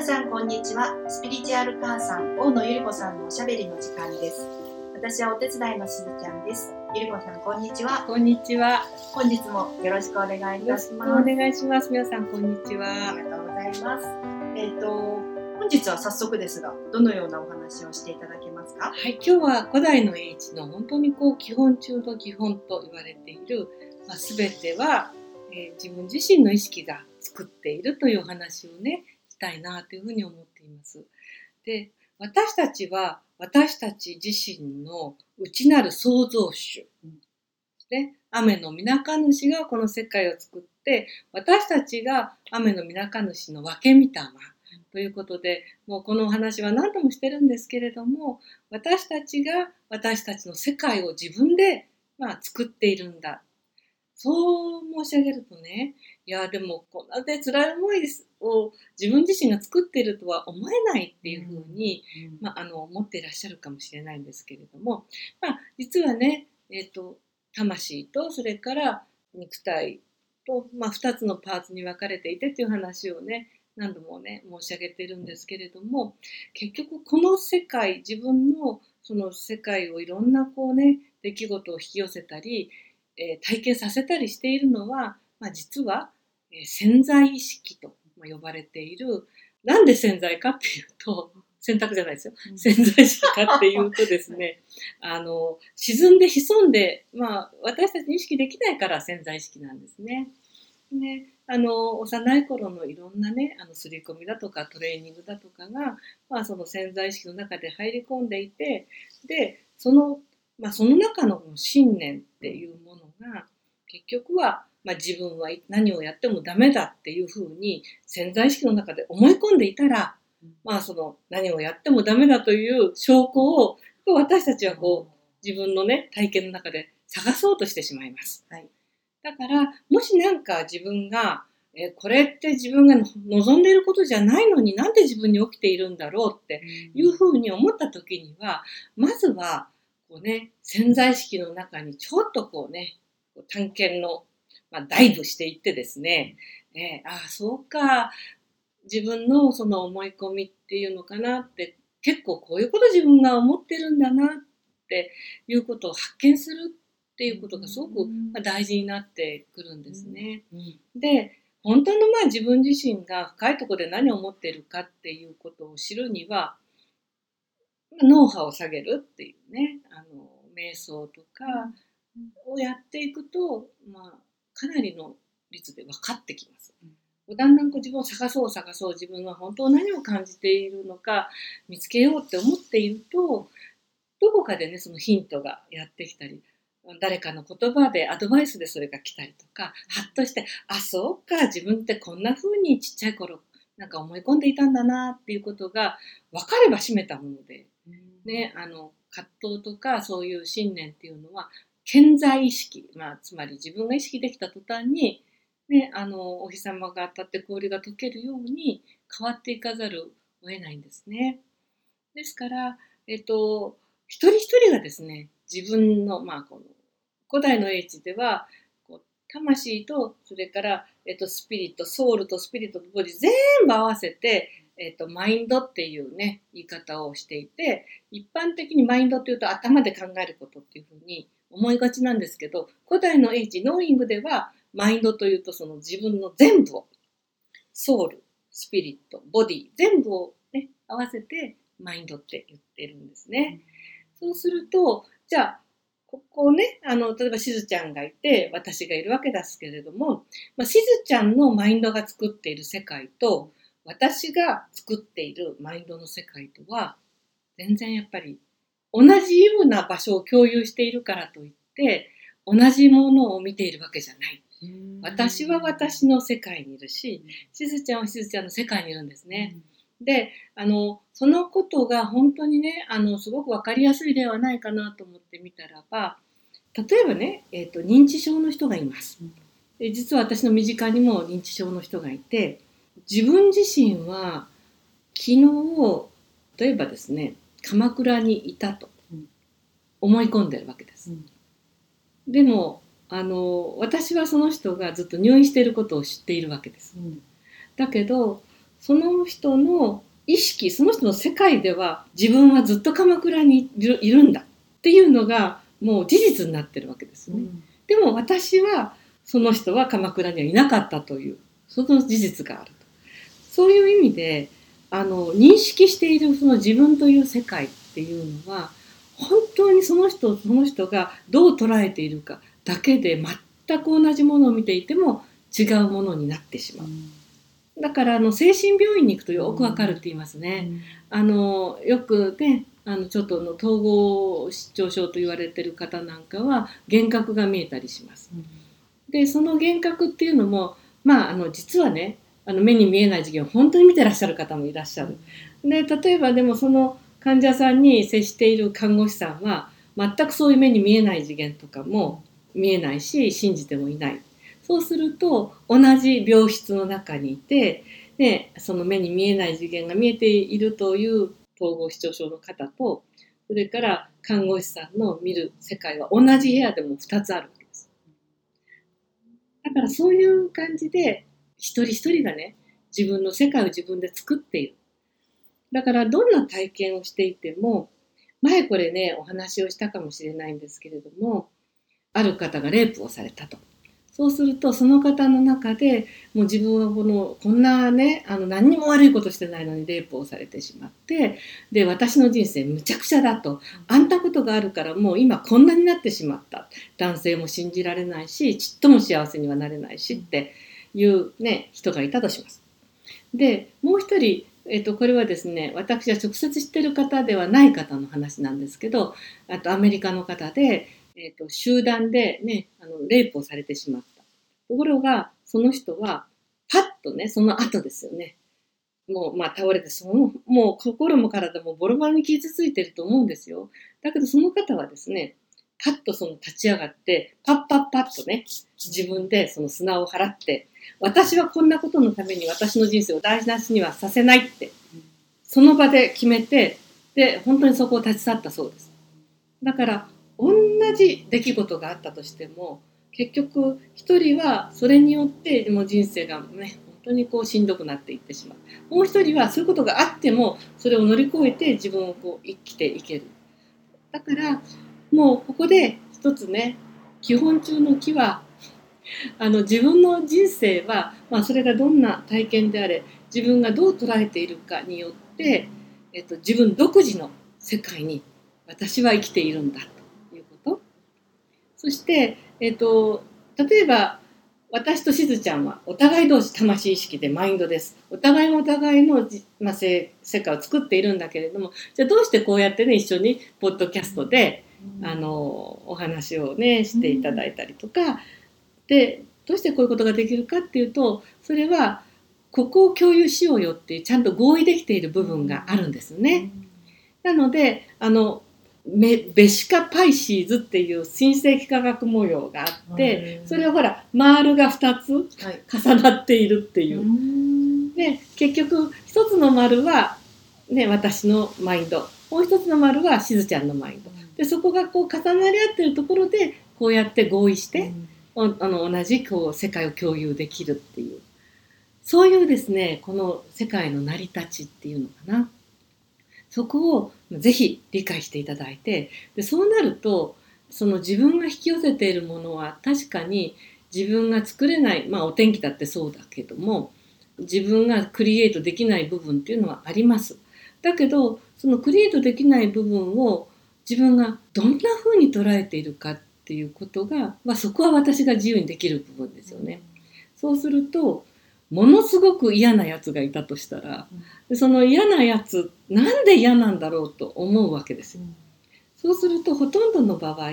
皆さんこんにちは。スピリチュアル母さん大野ゆり子さんのおしゃべりの時間です。私はお手伝いのしずちゃんです。ゆり子さんこんにちは。こんにちは。本日もよろしくお願いいたしおます。願いします。皆さん、こんにちあは。りがとうございます。えっ、と本日は早速ですがどのようなお話をしていただけますか？はい、今日は古代の英知の本当にこう基本中の基本と言われている、まあ、全ては、えー自分自身の意識が作っているというお話をね、したいなというふうに思っています。で、私たちは私たち自身の内なる創造主。ね、雨の皆か主がこの世界を作って、私たちが雨の皆か主の分け御霊。ということで、もうこのお話は何度もしてるんですけれども、私たちが私たちの世界を自分で、まあ、作っているんだ。そう申し上げるとね、いや、でもこんなで辛い思いを自分自身が作っているとは思えないっていうふうに、まあ、あの思っていらっしゃるかもしれないんですけれども、まあ、実はね、えっ、と、魂とそれから肉体と、まあ、2つのパーツに分かれていてっていう話をね、何度もね、申し上げてるんですけれども、結局この世界、自分のその世界をいろんなこうね、出来事を引き寄せたり、えー体験させたりしているのは、まあ、実は、えー潜在意識とまあ呼ばれている、なんで潜在かっていうと、選択じゃないですよ。潜在意識かっていうとですね、あの、沈んで潜んで、まあ、私たちに意識できないから潜在意識なんですね。ね、あの、幼い頃のいろんなね、あの、刷り込みだとかトレーニングだとかが、まあ、その潜在意識の中で入り込んでいて、で、その、まあ、その中の信念っていうものが、結局は、まあ、自分は何をやってもダメだっていうふうに潜在意識の中で思い込んでいたら、まあその何をやってもダメだという証拠を私たちはこう自分のね体験の中で探そうとしてしまいます。はい。だからもしなんか自分がえこれって自分が望んでいることじゃないのになんで自分に起きているんだろうっていうふうに思った時にはまずはこうね潜在意識の中にちょっとこうね探検の、まあ、ダイブしていってですね、えーああそうか。自分のその思い込みっていうのかなって結構こういうこと自分が思ってるんだなっていうことを発見するっていうことがすごくまあ大事になってくるんですね。で本当のまあ自分自身が深いところで何を思っているかっていうことを知るにはまあ脳波を下げるっていうね。あの瞑想とかをやっていくと、まあ、かなりの率で分かってきます。だんだんこう自分を探そう探そう自分が本当何を感じているのか見つけようって思っているとどこかでねそのヒントがやってきたり誰かの言葉でアドバイスでそれが来たりとかハッとしてあそうか自分ってこんな風にちっちゃい頃なんか思い込んでいたんだなっていうことが分かれば閉めたもので。ね、あの葛藤とかそういう信念っていうのは顕在意識、まあ、つまり自分が意識できた途端に、ね、あのお日様が当たって氷が溶けるように変わっていかざるを得ないんですね。ですから、えっと、一人一人がですね自分の、まあ、この古代の英知ではこう魂とそれから、えっと、スピリットソウルとスピリットとボディ全部合わせてえっと、マインドっていうね、言い方をしていて、一般的にマインドっていうと頭で考えることっていうふうに思いがちなんですけど、古代の英知、ノーイングでは、マインドというとその自分の全部を、ソウル、スピリット、ボディ、全部をね、合わせてマインドって言ってるんですね。そうすると、じゃあ、ここね、あの、例えばしずちゃんがいて、私がいるわけですけれども、まあ、しずちゃんのマインドが作っている世界と、私が作っているマインドの世界とは全然やっぱり同じような場所を共有しているからといって同じものを見ているわけじゃない。私は私の世界にいるし、しずちゃんはしずちゃんの世界にいるんですね。で、あの、そのことが本当にね、あの、すごくわかりやすい例はないかなと思ってみたらば、例えばね、えっ、と、認知症の人がいます。で実は私の身近にも認知症の人がいて、自分自身は昨日例えばですね鎌倉にいたと思い込んでるわけです。でもあの私はその人がずっと入院していることを知っているわけです。だけどその人の意識その人の世界では自分はずっと鎌倉にいるんだっていうのがもう事実になってるわけですね。でも私はその人は鎌倉にはいなかったというその事実があると。そういう意味であの認識しているその自分という世界っていうのは本当にその人その人がどう捉えているかだけで全く同じものを見ていても違うものになってしまう。だからあの精神病院に行くとよくわかるって言いますね。あのよくねあのちょっとの統合失調症と言われてる方なんかは幻覚が見えたりします。でその幻覚っていうのもまああの実はねあの目に見えない事件を本当に見てらっしゃる方もいらっしゃる。で例えばでもその患者さんに接している看護師さんは全くそういう目に見えない次元とかも見えないし信じてもいない。そうすると同じ病室の中にいて、でその目に見えない次元が見えているという統合失調症の方とそれから看護師さんの見る世界は同じ部屋でも2つあるわけです。だからそういう感じで一人一人がね自分の世界を自分で作っている。だからどんな体験をしていても前これねお話をしたかもしれないんですけれどもある方がレイプをされたと。そうするとその方の中でもう自分はこのこんなねあの何にも悪いことしてないのにレイプをされてしまってで私の人生むちゃくちゃだとあんたことがあるからもう今こんなになってしまった男性も信じられないしちっとも幸せにはなれないしっていうね人がいたとします。でもう一人えっと、これはですね私は直接知ってる方ではない方の話なんですけどあとアメリカの方でえーと、集団で、ね、あのレイプをされてしまった。ところが、その人は、パッとね、その後ですよね。もう、まあ、倒れて、その、もう心も体もボロボロに傷ついてると思うんですよ。だけど、その方はですね、パッとその立ち上がって、パッパッパッとね、自分でその砂を払って、私はこんなことのために私の人生を大事なしにはさせないって、その場で決めて、で、本当にそこを立ち去ったそうです。だから、同じ出来事があったとしても結局一人はそれによってもう人生がね本当にこうしんどくなっていってしまうもう一人はそういうことがあってもそれを乗り越えて自分をこう生きていけるだからもうここで一つね基本中の木はあの自分の人生は、まあ、それがどんな体験であれ自分がどう捉えているかによって、えっと、自分独自の世界に私は生きているんだということそして、えっ、と、例えば、私としずちゃんはお互い同士魂意識でマインドです。お互いがお互いの、まあ、世界を作っているんだけれども、じゃあどうしてこうやってね、一緒にポッドキャストで、あの、お話をね、していただいたりとか、で、どうしてこういうことができるかっていうと、それは、ここを共有しようよっていうちゃんと合意できている部分があるんですよね。なので、あの、ベシカパイシーズっていう新世紀化学模様があってそれはほら丸が2つ重なっているっていう。で結局一つの丸は、ね、私のマインド。もう一つの丸はしずちゃんのマインドでそこがこう重なり合ってるところでこうやって合意して、あの同じこう世界を共有できるっていうそういうですねこの世界の成り立ちっていうのかな。そこをぜひ理解していただいてでそうなるとその自分が引き寄せているものは確かに自分が作れないまあお天気だってそうだけども自分がクリエイトできない部分っていうのはあります。だけどそのクリエイトできない部分を自分がどんな風に捉えているかっていうことが、まあ、そこは私が自由にできる部分ですよね。そうするとものすごく嫌なやつがいたとしたら、その嫌なやつなんで嫌なんだろうと思うわけですよ。そうするとほとんどの場合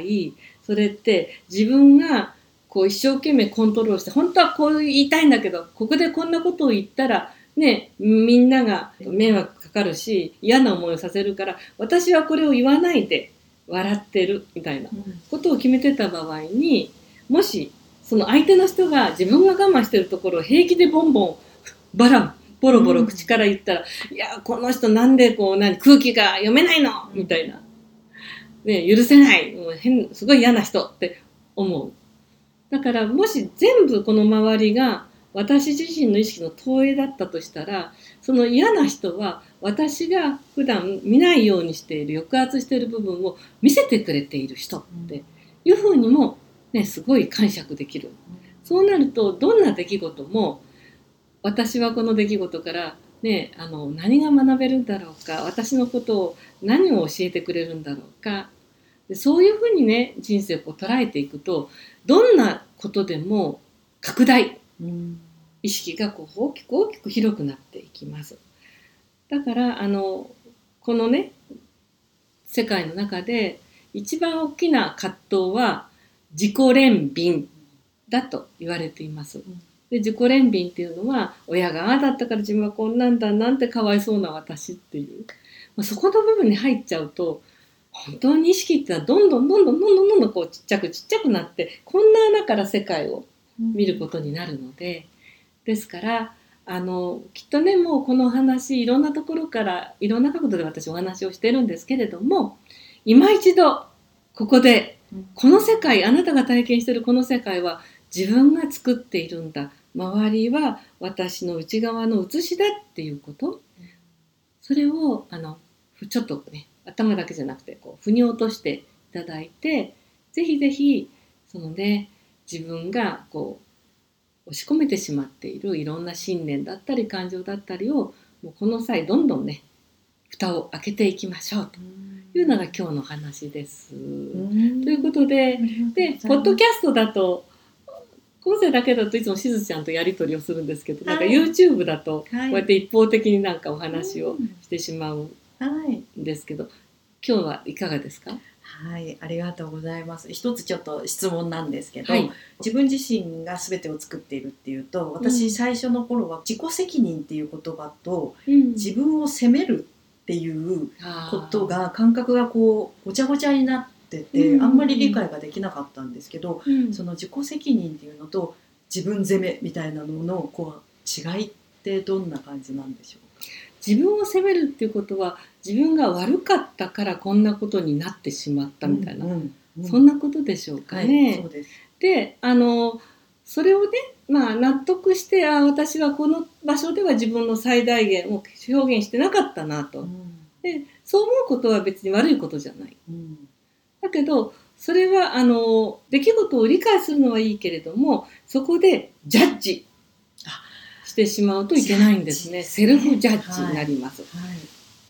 それって自分がこう一生懸命コントロールして本当はこう言いたいんだけどここでこんなことを言ったらねみんなが迷惑かかるし嫌な思いをさせるから私はこれを言わないで笑ってるみたいなことを決めてた場合にもしその相手の人が自分が我慢してるところを平気でボンボンバランボロボロ口から言ったら、うん、いやこの人なんでこう何空気が読めないのみたいな、ね、許せない。もう変すごい嫌な人って思う。だからもし全部この周りが私自身の意識の投影だったとしたらその嫌な人は私が普段見ないようにしている抑圧している部分を見せてくれている人っていうふうにも、ね、すごい解釈できる。そうなるとどんな出来事も私はこの出来事からね、あの何が学べるんだろうか私のことを何を教えてくれるんだろうかでそういうふうにね人生をこう捉えていくとどんなことでも拡大、意識がこう大きく大きく広くなっていきます。だからあのこのね世界の中で一番大きな葛藤は自己憐憫だと言われています。で自己憐憫っていうのは親がああだったから自分はこんなんだなんてかわいそうな私っていう、まあ、そこの部分に入っちゃうと本当に意識ってのはどんどんどんどんどんどんどんどんこうちっちゃくちっちゃくなってこんな穴から世界を見ることになるので、ですからあのきっとねもうこの話いろんなところからいろんな角度で私お話をしてるんですけれども今一度ここでこの世界あなたが体験してるこの世界は自分が作っているんだ。周りは私の内側の写しだっていうこと。それをあのちょっとね頭だけじゃなくてこう腑に落としていただいてぜひぜひそのね自分がこう押し込めてしまっているいろんな信念だったり感情だったりをもうこの際どんどんね蓋を開けていきましょうというのが今日の話です。ということででポッドキャストだと音声だけだといつもしずちゃんとやり取りをするんですけど、なんか YouTube だとこうやって一方的になんかお話をしてしまうんですけど、今日はいかがですか？はい、ありがとうございます。一つちょっと質問なんですけど、はい、自分自身が全てを作っているっていうと、私最初の頃は自己責任っていう言葉と、うん、自分を責めるっていうことが感覚がこうごちゃごちゃになってて、うん、あんまり理解ができなかったんですけど、うん、その自己責任っていうのと自分責めみたいなののこう違いってどんな感じなんでしょうか？自分を責めるっていうことは自分が悪かったからこんなことになってしまったみたいな、うんうん、そんなことでしょうかね。はい、であのそれをね、まあ、納得してあ私はこの場所では自分の最大限を表現してなかったなと、うん、でそう思うことは別に悪いことじゃない。うん。だけど、それは、あの、出来事を理解するのはいいけれども、そこでジャッジしてしまうといけないんですね。セルフジャッジになります。はい。はい、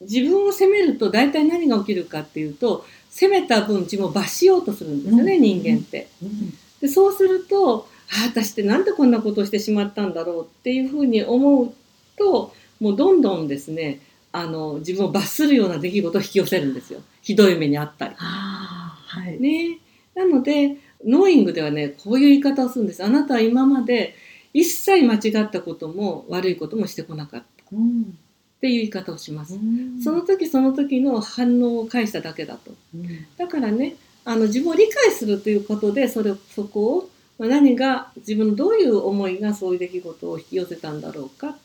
自分を責めると大体何が起きるかっていうと、責めた分自分を罰しようとするんですよね、うん、人間って。うん、でそうすると、ああ、私ってなんでこんなことをしてしまったんだろうっていうふうに思うと、もうどんどんですね、あの、自分を罰するような出来事を引き寄せるんですよ。ひどい目にあったり。はい、ね。なので、ノーイングではね、こういう言い方をするんです。あなたは今まで一切間違ったことも悪いこともしてこなかった。うん、っていう言い方をします。その時その時の反応を返しただけだと。うん、だからね、あの自分を理解するということで、それそこを何が自分のどういう思いがそういう出来事を引き寄せたんだろうかっ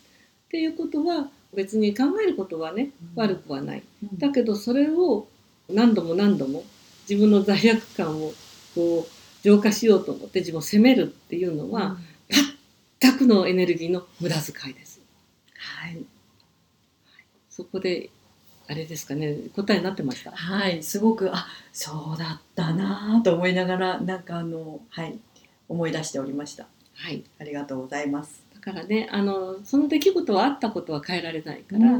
ていうことは別に考えることはね、悪くはない。だけどそれを何度も何度も自分の罪悪感をこう浄化しようと思って自分を責めるっていうのは、うん、全くのエネルギーの無駄遣いです。はい。そこであれですかね答えになってました？はいすごくあそうだったなと思いながらなんかあのはい思い出しておりました。はい、ありがとうございます。だからねあのその出来事はあったことは変えられないから、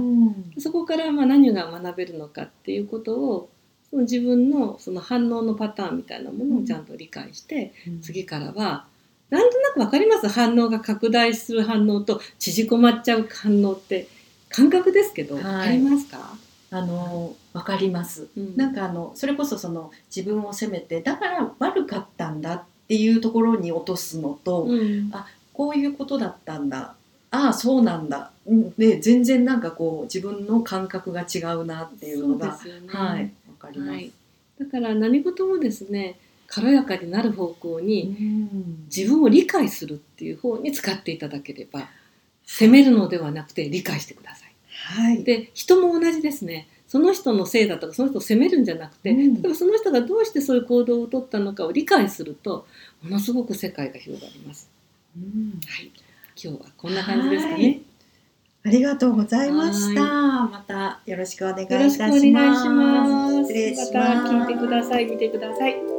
そこからまあ何が学べるのかっていうことをその自分のその反応のパターンみたいなものをちゃんと理解して、うん、次からはなんとなく分かります？反応が拡大する反応と縮こまっちゃう反応って感覚ですけど、はい、分かりますか？あの分かります、うん、なんかあのそれこそその自分を責めてだから悪かったんだっていうところに落とすのと、うん、あこういうことだったんだ。ああそうなんだ。で全然なんかこう自分の感覚が違うなっていうのが、ね、はいかります、はい、だから何事もですね軽やかになる方向に自分を理解するっていう方に使っていただければ責めるのではなくて理解してください。はい、で人も同じですねその人のせいだとかその人を責めるんじゃなくて、うん、例えばその人がどうしてそういう行動をとったのかを理解するとものすごく世界が広がります。うん、はい今日はこんな感じですかね。ありがとうございました。またよろしくお願いいたします。よろしくお願いします。失礼します。また聞いてください、見てください。